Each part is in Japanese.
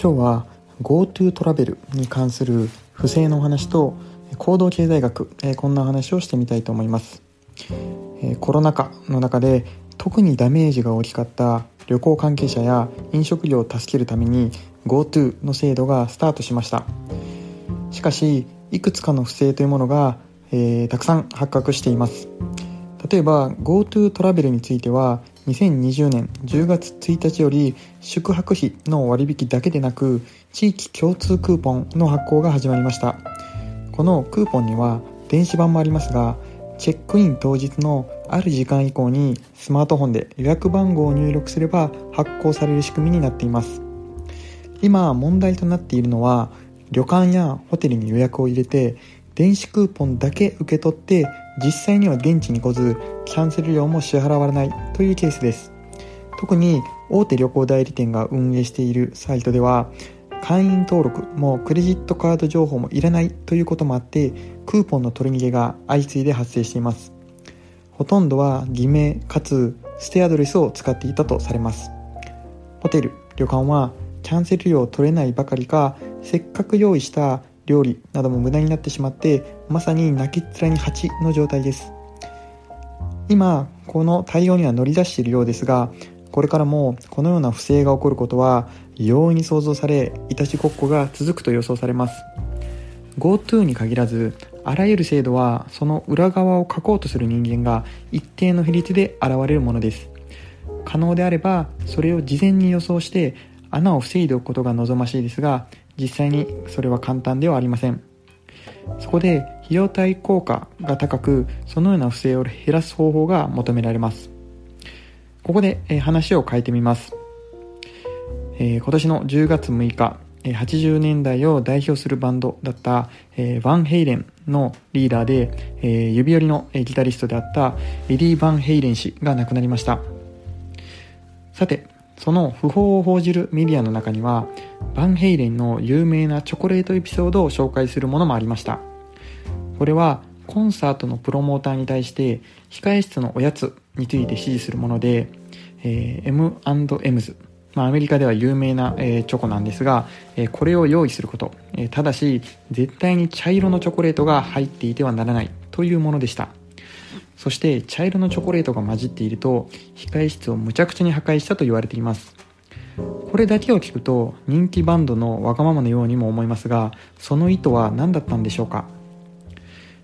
今日は GoTo トラベルに関する不正のお話と行動経済学、えこんな話をしてみたいと思います、えコロナ禍の中で特にダメージが大きかった旅行関係者や飲食業を助けるために GoTo の制度がスタートしました。しかしいくつかの不正というものが、えー、たくさん発覚しています。例えば GoTo トラベルについては2020年10月1日より宿泊費の割引だけでなく地域共通クーポンの発行が始まりました。このクーポンには電子版もありますがチェックイン当日のある時間以降にスマートフォンで予約番号を入力すれば発行される仕組みになっています。今問題となっているのは旅館やホテルに予約を入れて電子クーポンだけ受け取って実際には現地に来ずキャンセル料も支払われないというケースです。特に大手旅行代理店が運営しているサイトでは会員登録もクレジットカード情報もいらないということもあってクーポンの取り逃げが相次いで発生しています。ほとんどは偽名かつステアドレスを使っていたとされます。ホテル旅館はキャンセル料を取れないばかりかせっかく用意した料理なども無駄になってしまってまさに泣きっ面に蜂の状態です。今この対応には乗り出しているようですがこれからもこのような不正が起こることは容易に想像されいたちごっこが続くと予想されます。GoTo に限らずあらゆる制度はその裏側を書こうとする人間が一定の比率で現れるものです。可能であればそれを事前に予想して穴を防いでおくことが望ましいですが実際にそれは簡単ではありません。そこで費用対効果が高くそのような不正を減らす方法が求められます。ここで、え話を変えてみます、え、今年の10月6日80年代を代表するバンドだった、えー、バンヘイレンのリーダーで、え、指折りのギタリストであったエディ・バンヘイレン氏が亡くなりました。さてその訃報を報じるメディアの中にはバンヘイレンの有名なチョコレートエピソードを紹介するものもありました。これはコンサートのプロモーターに対して控え室のおやつについて指示するもので、えー、M&M's まあ、アメリカでは有名な、えー、チョコなんですが、えー、これを用意すること、えー、ただし絶対に茶色のチョコレートが入っていてはならない。というものでした。そして茶色のチョコレートが混じっていると控え室をむちゃくちゃに破壊したと言われています。これだけを聞くと人気バンドのわがままのようにも思いますがその意図は何だったんでしょうか？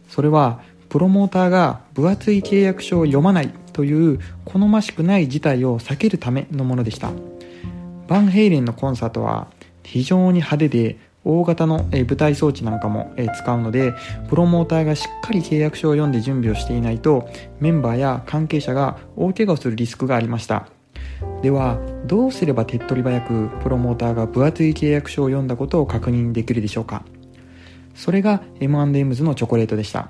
それはプロモーターが分厚い契約書を読まないという好ましくない事態を避けるためのものでした。バンヘイレンのコンサートは非常に派手で大型の舞台装置なんかも使うのでプロモーターがしっかり契約書を読んで準備をしていないとメンバーや関係者が大怪我をするリスクがありました。ではどうすれば手っ取り早くプロモーターが分厚い契約書を読んだことを確認できるでしょうか？それが M&M's のチョコレートでした。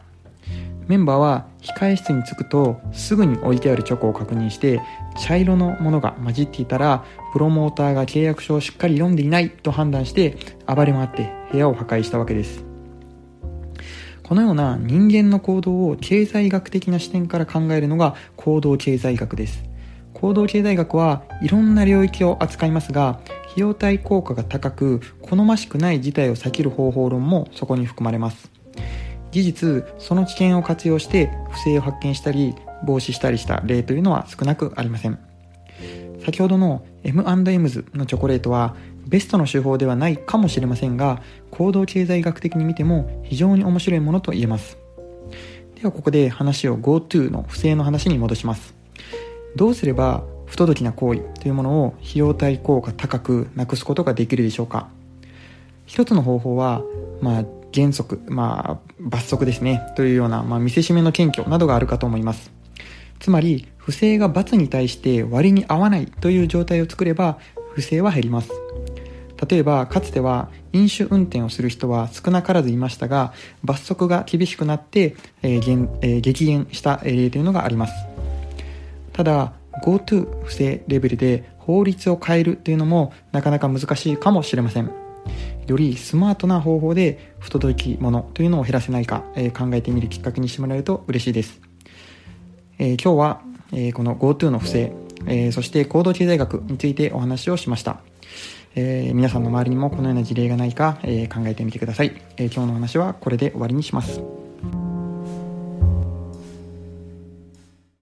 メンバーは控え室に着くとすぐに置いてあるチョコを確認して茶色のものが混じっていたらプロモーターが契約書をしっかり読んでいないと判断して暴れ回って部屋を破壊したわけです。このような人間の行動を経済学的な視点から考えるのが行動経済学です。行動経済学はいろんな領域を扱いますが費用対効果が高く好ましくない事態を避ける方法論もそこに含まれます。事実その知見を活用して不正を発見したり防止したりした例というのは少なくありません。先ほどの M&M's のチョコレートはベストの手法ではないかもしれませんが行動経済学的に見ても非常に面白いものと言えます。ではここで話を GoTo の不正の話に戻します。どうすれば不届きな行為というものを費用対効果高くなくすことができるでしょうか？一つの方法は、まあ、原則、まあ、罰則ですね、というような、まあ、見せしめの謙虚などがあるかと思います。つまり、不正が罰に対して割に合わないという状態を作れば、不正は減ります。例えば、かつては飲酒運転をする人は少なからずいましたが、罰則が厳しくなって、えーえー、激減した例というのがあります。ただ、GoTo 不正レベルで法律を変えるというのもなかなか難しいかもしれません。よりスマートな方法で不届き者というのを減らせないか、えー、考えてみるきっかけにしてもらえると嬉しいです。えー、今日は、えー、この GoTo の不正、えそして行動経済学についてお話をしました。えー、皆さんの周りにもこのような事例がないか、えー、考えてみてください、えー、今日の話はこれで終わりにします